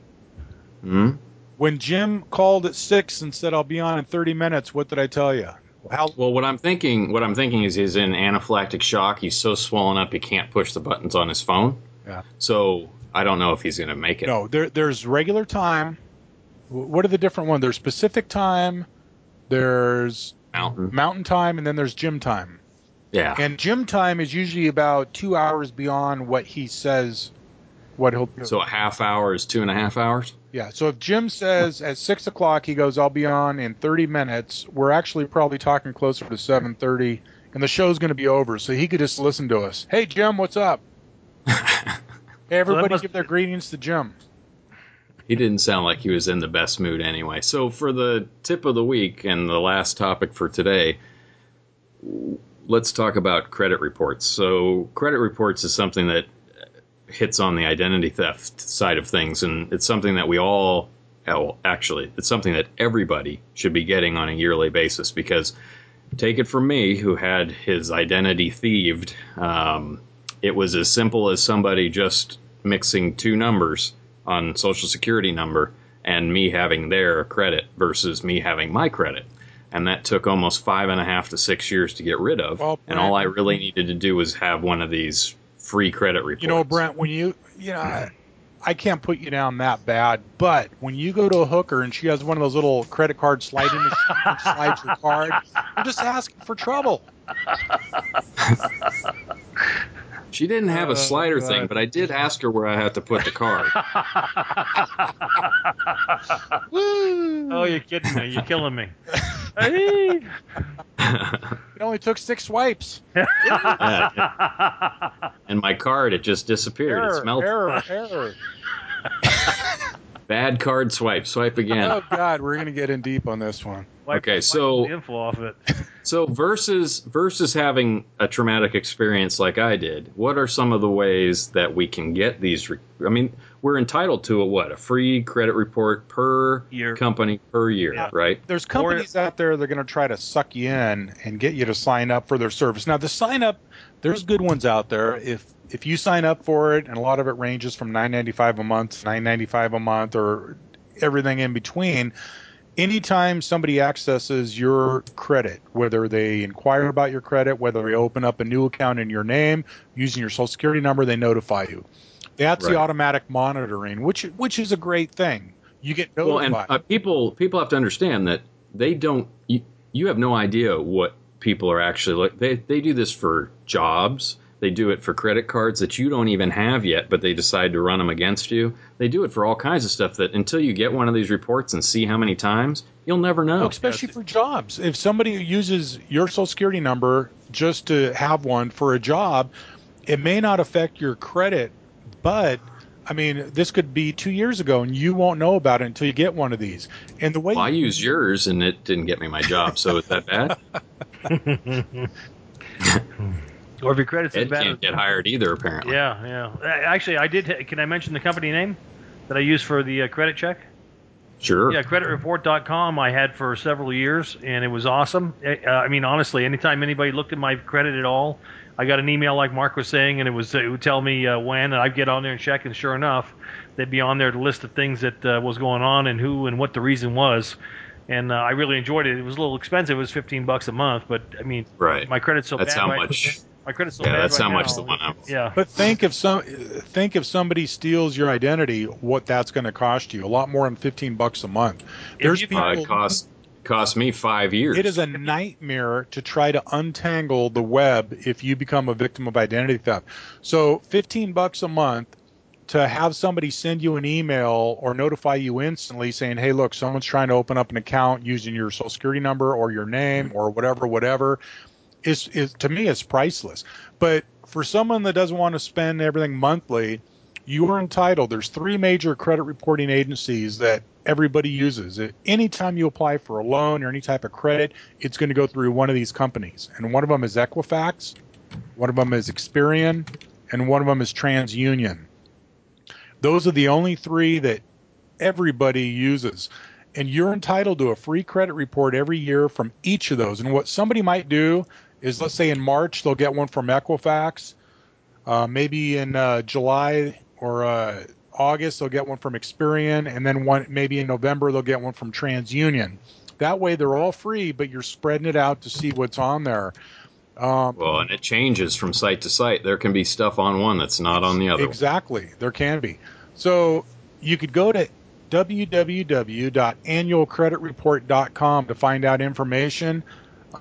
Hmm? when Jim called at six and said I'll be on in thirty minutes, what did I tell you? How? Well, what I'm thinking, what I'm thinking is, he's in anaphylactic shock. He's so swollen up he can't push the buttons on his phone. Yeah. So I don't know if he's going to make it. No, there, there's regular time. Wh- What are the different ones? There's Pacific time. There's Mountain. Mm-hmm. Mountain time, and then there's Jim time. Yeah. And Jim time is usually about two hours beyond what he says. What he'll So a half hour is two and a half hours. Yeah. So if Jim says at six o'clock he goes, I'll be on in thirty minutes. We're actually probably talking closer to seven thirty, and the show's going to be over. So he could just listen to us. Hey Jim, what's up? Hey, everybody, must- give their greetings to Jim. He didn't sound like he was in the best mood anyway. So for the tip of the week and the last topic for today, let's talk about credit reports. So credit reports is something that hits on the identity theft side of things, and it's something that we all, well, actually, it's something that everybody should be getting on a yearly basis because take it from me, who had his identity thieved. Um, it was as simple as somebody just mixing two numbers on social security number and me having their credit versus me having my credit. And that took almost five and a half to six years to get rid of. Well, and all I really needed to do was have one of these free credit reports. You know, Brent, when you, you know, I, I can't put you down that bad, but when you go to a hooker and she has one of those little credit card sliding machines and slides your card, you're just asking for trouble. She didn't have a Oh, slider God. thing, but I did ask her where I had to put the card. Woo! oh, you're kidding me. You're killing me. It only took six swipes. And my card, it just disappeared. it Error, smelled error, error. Bad card swipe. Swipe again. Oh God, we're gonna get in deep on this one. Wipe- Okay, so- info off it. So versus versus having a traumatic experience like I did, what are some of the ways that we can get these? Re- I mean, we're entitled to a what? A free credit report per Year. company per year, Yeah. right? There's companies out there that are going to try to suck you in and get you to sign up for their service. Now, the sign up, there's good ones out there. If if you sign up for it, and a lot of it ranges from 9.95 a month, to 9.95 a month, or everything in between. Anytime somebody accesses your credit, whether they inquire about your credit, whether they open up a new account in your name using your social security number, they notify you. That's the automatic monitoring, which which is a great thing. You get notified. Well, and uh, people people have to understand that they don't. You, you have no idea what people are actually like. They they do this for jobs. They do it for credit cards that you don't even have yet, but they decide to run them against you. They do it for all kinds of stuff that until you get one of these reports and see how many times, you'll never know. Well, especially for jobs. If somebody uses your social security number just to have one for a job, it may not affect your credit, but I mean, this could be two years ago and you won't know about it until you get one of these. And the way Well, I used yours and it didn't get me my job, so is that bad? or if your credit's Ed bad can't get hired either, apparently. Yeah, yeah. Actually, I did. Can I mention the company name that I use for the uh, credit check? Sure. Yeah, creditreport.com I had for several years, and it was awesome. Uh, I mean, honestly, anytime anybody looked at my credit at all, I got an email like Mark was saying, and it was it would tell me uh, when, and I'd get on there and check, and sure enough, they'd be on there the list of things that uh, was going on and who and what the reason was. And uh, I really enjoyed it. It was a little expensive. It was 15 bucks a month, but I mean, Right. my credit's so That's bad. That's how much. My credit's so Yeah, that's right how much the one I was. Yeah. But think if some think if somebody steals your identity, what that's going to cost you? A lot more than 15 bucks a month. There's you- people Uh, it cost cost me five years. It is a nightmare to try to untangle the web if you become a victim of identity theft. So, 15 bucks a month to have somebody send you an email or notify you instantly saying, "Hey, look, someone's trying to open up an account using your social security number or your name or whatever, whatever." Is is to me is priceless. But for someone that doesn't want to spend everything monthly, you are entitled. There's three major credit reporting agencies that everybody uses. Anytime you apply for a loan or any type of credit, it's going to go through one of these companies. And one of them is Equifax, one of them is Experian, and one of them is TransUnion. Those are the only three that everybody uses. And you're entitled to a free credit report every year from each of those. And what somebody might do is, let's say in March, they'll get one from Equifax. Uh, maybe in uh, July or uh, August, they'll get one from Experian. And then one, maybe in November, they'll get one from TransUnion. That way, they're all free, but you're spreading it out to see what's on there. Um, Well, and it changes from site to site. There can be stuff on one that's not on the other. Exactly. There can be. So you could go to www.annualcreditreport.com to find out information.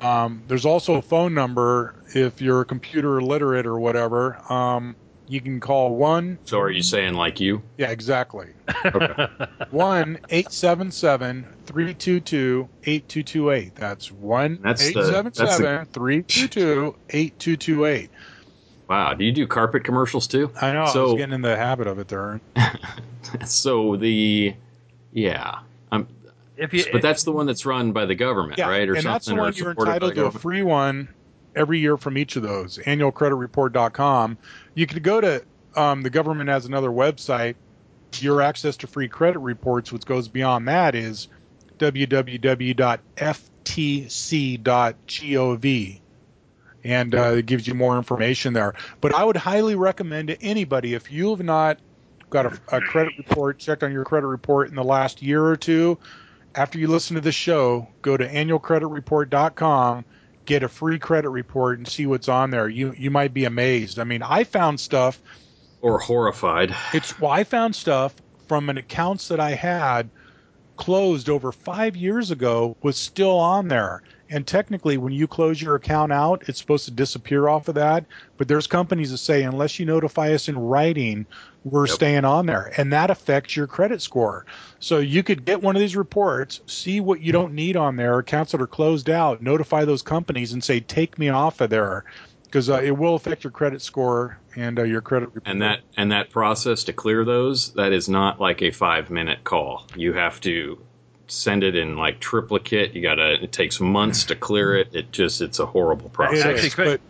Um, there's also a phone number if you're computer illiterate or whatever. Um, you can call one. So are you saying like you? Yeah, exactly. Okay. One eight seven seven three two two eight two two eight. That's one That's eight seven seven three two two eight two two eight. Wow. Do you do carpet commercials too? I know. I So- was getting in the habit of it there. So the, yeah. If you, but that's the one that's run by the government, Yeah, right? Or and something? that's the or one you're entitled to a free one every year from each of those. Annualcreditreport.com. You could go to um, the government has another website. Your access to free credit reports, which goes beyond that, is www.ftc.gov. And uh, it gives you more information there. But I would highly recommend to anybody if you have not got a, a credit report, checked on your credit report in the last year or two, after you listen to the show, go to annualcreditreport.com, get a free credit report, and see what's on there. You you might be amazed. I mean, I found stuff. Or horrified. It's well, I found stuff from an accounts that I had closed over five years ago was still on there. And technically, when you close your account out, it's supposed to disappear off of that. But there's companies that say unless you notify us in writing, we're Yep. staying on there, and that affects your credit score. So you could get one of these reports, see what you don't need on there, accounts that are closed out, notify those companies, and say take me off of there, because uh, it will affect your credit score and uh, your credit report. And that and that process to clear those, that is not like a five minute call. You have to send it in like triplicate. You gotta. It takes months to clear it. It just it's a horrible process. It actually is, credit,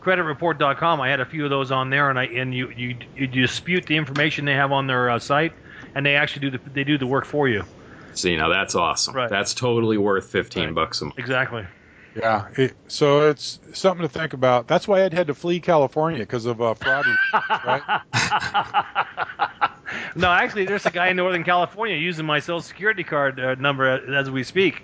creditreport.com, I had a few of those on there, and I and you you, you dispute the information they have on their uh, site, and they actually do the they do the work for you. See, now that's awesome. Right. That's totally worth fifteen Right. bucks a month. Exactly. Yeah, it, so it's something to think about. That's why I'd had to flee California because of uh, fraud. right? no, actually, there's a guy in Northern California using my Social Security card uh, number as we speak.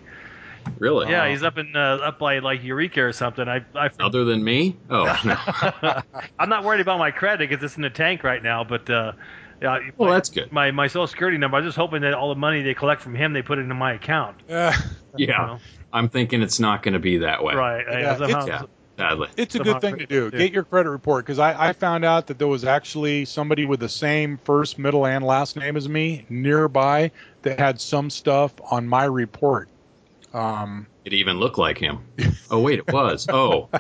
Really? Yeah, he's up in uh, up by like Eureka or something. I, I Other than me? Oh no. I'm not worried about my credit because it's in the tank right now. But uh, yeah, Well, my, that's good. my my Social Security number. I'm just hoping that all the money they collect from him, they put it into my account. Uh, you Yeah. know? I'm thinking it's not going to be that way. Right. I- somehow- Yeah. Sadly. it's a Somehow good thing to do. yeah. Get your credit report because I, I found out that there was actually somebody with the same first, middle, and last name as me nearby that had some stuff on my report. Um, It even looked like him. Oh wait, it was. Oh.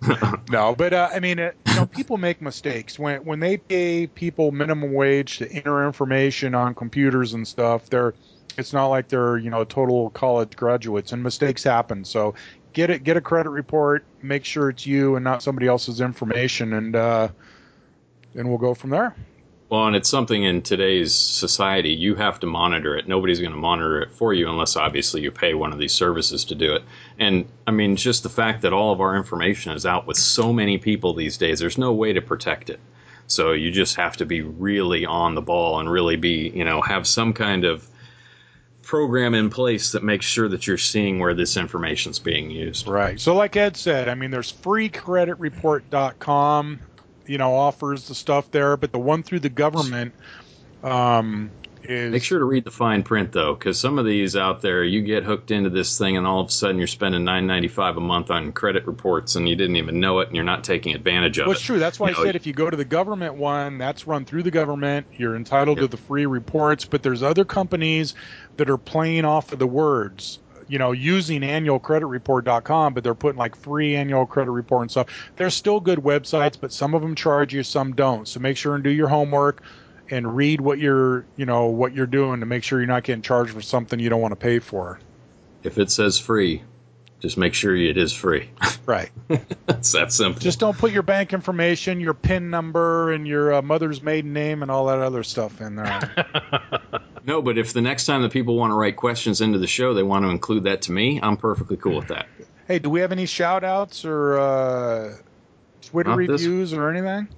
No, but uh, I mean, it, you know, people make mistakes when when they pay people minimum wage to enter information on computers and stuff. They're it's not like they're you know total college graduates, and mistakes happen. So get it, get a credit report, make sure it's you and not somebody else's information, and uh, and we'll go from there. Well, and it's something in today's society you have to monitor it. Nobody's going to monitor it for you unless obviously you pay one of these services to do it. And I mean, just the fact that all of our information is out with so many people these days, there's no way to protect it. So you just have to be really on the ball and really be, you know, have some kind of program in place that makes sure that you're seeing where this information's being used. Right. So like Ed said, I mean, there's freecreditreport.com, you know, offers the stuff there, but the one through the government um, is Make sure to read the fine print though, because some of these out there, you get hooked into this thing, and all of a sudden you're spending nine ninety five a month on credit reports, and you didn't even know it, and you're not taking advantage of Well, it. it's true. That's why You I know, said if you go to the government one, that's run through the government. You're entitled Yep. to the free reports, but there's other companies that are playing off of the words. You know, using annualcreditreport.com, but they're putting like free annual credit report and stuff. They're still good websites, but some of them charge you, some don't. So make sure and do your homework and read what you're, you know, what you're doing to make sure you're not getting charged for something you don't want to pay for. If it says free, just make sure it is free. Right. it's that simple. Just don't put your bank information, your PIN number, and your uh, mother's maiden name and all that other stuff in there. no, but if the next time that people want to write questions into the show, they want to include that to me, I'm perfectly cool with that. Hey, do we have any shout outs or uh, Twitter Not this- reviews or anything?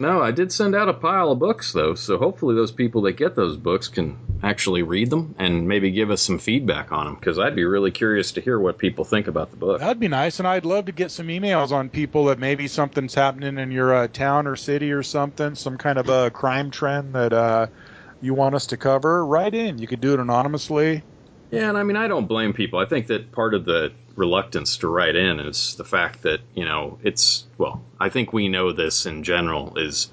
No, I did send out a pile of books though, so hopefully those people that get those books can actually read them and maybe give us some feedback on them because I'd be really curious to hear what people think about the book. That'd be nice, and I'd love to get some emails on people that maybe something's happening in your uh, town or city or something, some kind of a crime trend that uh, you want us to cover. Write in. You could do it anonymously. Yeah, and I mean, I don't blame people. I think that part of the reluctance to write in is the fact that, you know, it's, well, I think we know this in general is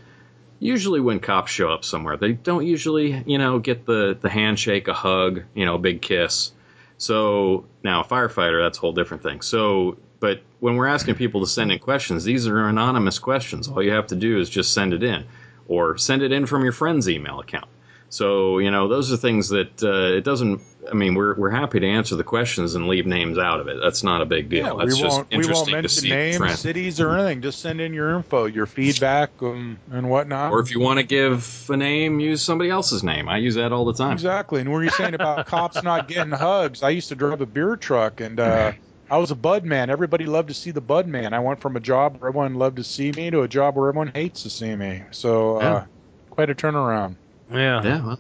usually when cops show up somewhere, they don't usually, you know, get the, the handshake, a hug, you know, a big kiss. So now a firefighter, that's a whole different thing. So But when we're asking people to send in questions, these are anonymous questions. All you have to do is just send it in, or send it in from your friend's email account. So you know those are things that uh, it doesn't. I mean, we're we're happy to answer the questions and leave names out of it. That's not a big deal. Yeah, That's we just won't we won't interesting mention names, trends. cities, or anything. Just send in your info, your feedback, um, and whatnot. Or if you want to give a name, use somebody else's name. I use that all the time. Exactly. And what you're saying about cops not getting hugs, I used to drive a beer truck and uh, I was a bud man. Everybody loved to see the bud man. I went from a job where everyone loved to see me to a job where everyone hates to see me. So uh, Yeah. quite a turnaround. Yeah. Yeah, well,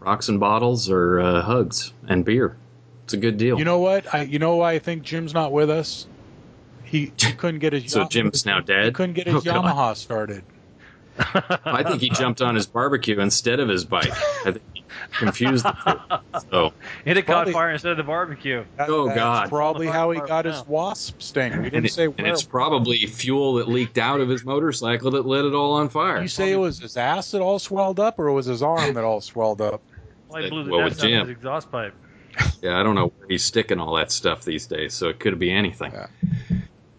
rocks and bottles or uh, hugs and beer. It's a good deal. You know what? I you know why I think Jim's not with us? He, he couldn't get his so Yam- Jim's now he dead. couldn't get his Oh, God. Yamaha started. I think he jumped on his barbecue instead of his bike. I think he confused the two. So It had caught fire instead of the barbecue. That- Oh, God. Probably how he got part his wasp sting. We didn't and, it- say and where. it's probably fuel that leaked out of his motorcycle that lit it all on fire. you say it was his ass that all swelled up, or it was his arm that all swelled up? Well, he blew the Well, dust with out of Jim. his exhaust pipe. Yeah, I don't know where he's sticking all that stuff these days, so it could be anything. Yeah.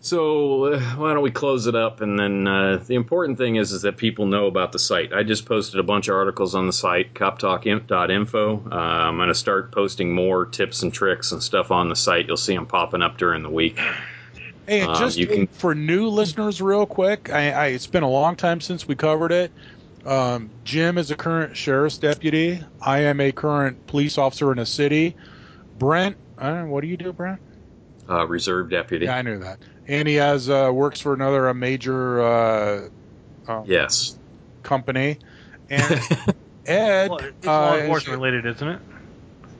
So uh, why don't we close it up? And then uh, the important thing is is that people know about the site. I just posted a bunch of articles on the site, coptalk.info. Uh, I'm going to start posting more tips and tricks and stuff on the site. You'll see them popping up during the week. Hey, and Um, just can- for new listeners, real quick, I, I, it's been a long time since we covered it. Um, Jim is a current sheriff's deputy. I am a current police officer in a city. Brent, uh, what do you do, Brent? Uh, reserve deputy. Yeah, I knew that. And he has uh, works for another a major uh, um, Yes. company. And Ed, Well, it's uh, law is- enforcement related, isn't it?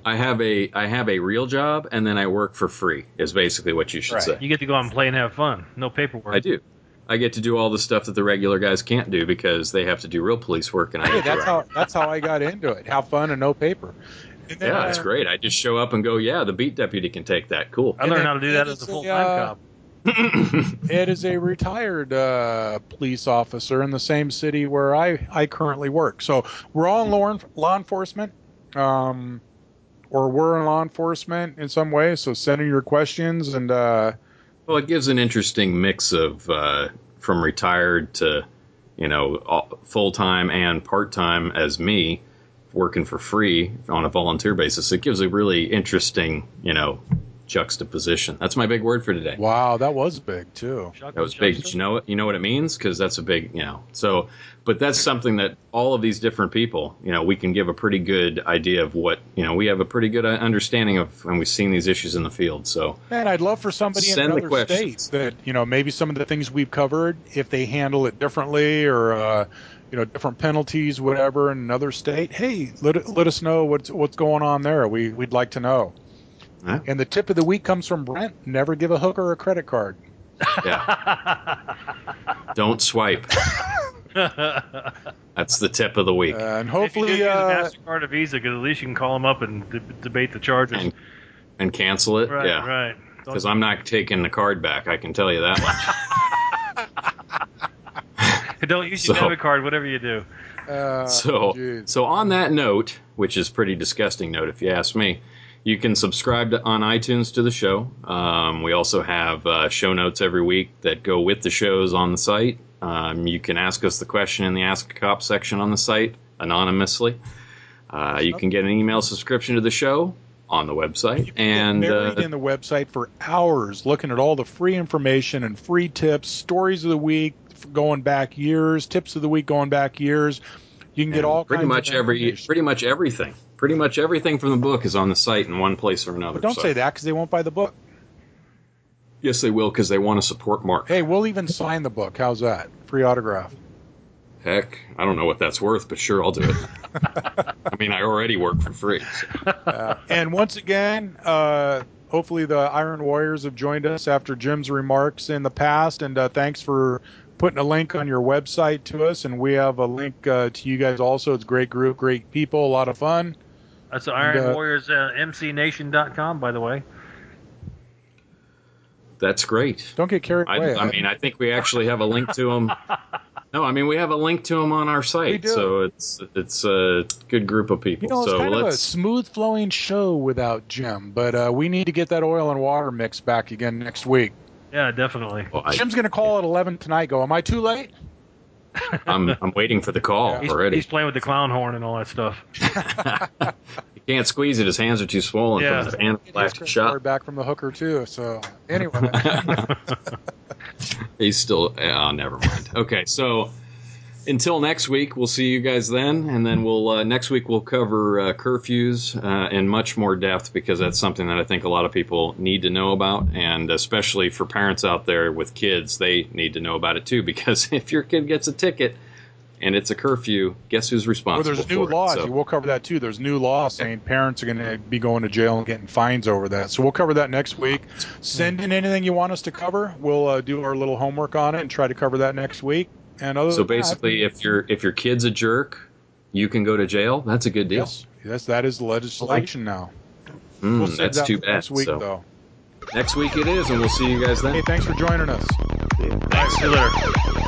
I have a I have a real job, and then I work for free. Is basically what you should Right. say. You get to go out and play and have fun. No paperwork. I do. I get to do all the stuff that the regular guys can't do because they have to do real police work, and I hey, that's how that's how I got into it. Have fun and no paper. And then, Yeah, it's uh, great. I just show up and go, yeah, the beat deputy can take that. Cool. I learned how to do that as a full time uh, cop. Ed is a retired uh, police officer in the same city where I, I currently work. So we're all in law, law enforcement, um, or we're in law enforcement in some way. So send in your questions and uh, well, it gives an interesting mix of uh, from retired to, you know, full time and part time as me, working for free on a volunteer basis. It gives a really interesting, you know, juxtaposition. That's my big word for today. wow, that was big too. That was big. Did you know it? You know what it means? Because that's a big, you know. So, but that's something that all of these different people, you know, we can give a pretty good idea of what, you know, we have a pretty good understanding of, and we've seen these issues in the field. So, Man, I'd love for somebody in the another questions. state that you know maybe some of the things we've covered, if they handle it differently or uh, you know different penalties, whatever, in another state. Hey, let let us know what's what's going on there. We we'd like to know. Yeah. And the tip of the week comes from Brent. Never give a hooker a credit card. yeah, don't swipe. That's the tip of the week. Uh, and if you do hopefully, use a uh, Mastercard or Visa, because at least you can call them up and de- debate the charges. And- and cancel it. right, yeah. right. Because I'm not taking the card back. I can tell you that much. Don't use your So- debit card, whatever you do. uh, so, geez. so on that note, which is pretty disgusting note if you ask me, you can subscribe to, on iTunes to the show. Um, we also have uh, show notes every week that go with the shows on the site. Um, you can ask us the question in the Ask a Cop section on the site anonymously. Uh, you can get an email subscription to the show on the website, and buried uh, in the website for hours looking at all the free information and free tips, stories of the week going back years, tips of the week going back years. You can get all pretty kinds much of every pretty much everything pretty much everything from the book is on the site in one place or another But don't so- say that because they won't buy the book. yes they will because they want to support mark Hey, we'll even sign the book. How's that? Free autograph. heck i don't know what that's worth but sure i'll do it i mean i already work for free so. Uh, and once again, uh, hopefully the Iron Warriors have joined us after Jim's remarks in the past. And uh, thanks for putting a link on your website to us. And we have a link uh, to you guys also. It's a great group, great people, a lot of fun. That's Iron And, uh, Warriors uh, MCNation.com, by the way. that's great Don't get carried I, away. I mean i think we actually have a link to them no i mean we have a link to them on our We site do. so it's it's a good group of people you know, it's so kind of a smooth flowing show without Jim, but uh, we need to get that oil and water mix back again next week. Yeah, definitely. Well, I, Jim's going to call at 11 tonight. Go, am I too late? I'm I'm waiting for the call He's, already. he's playing with the clown horn and all that stuff. he can't squeeze it; his hands are too swollen Yeah. from his anaphylactic He's shock. back from the hooker too. So anyway, He's still. Oh, never mind. Okay, so until next week, we'll see you guys then, and then we'll uh, next week we'll cover uh, curfews uh, in much more depth because that's something that I think a lot of people need to know about, and especially for parents out there with kids, they need to know about it too. Because if your kid gets a ticket and it's a curfew, guess who's responsible? well, there's new laws. So- We'll cover that too. There's new laws saying parents are going to be going to jail and getting fines over that. So we'll cover that next week. Send in anything you want us to cover. We'll uh, do our little homework on it and try to cover that next week. And other So than that, basically, if your if your kid's a jerk, you can go to jail. That's a good deal. yes, yes, that is legislation now. Mm, We'll that's that too bad. Next week, so though. next week it is, and we'll see you guys then. Hey, thanks for joining us. Thanks. See you later.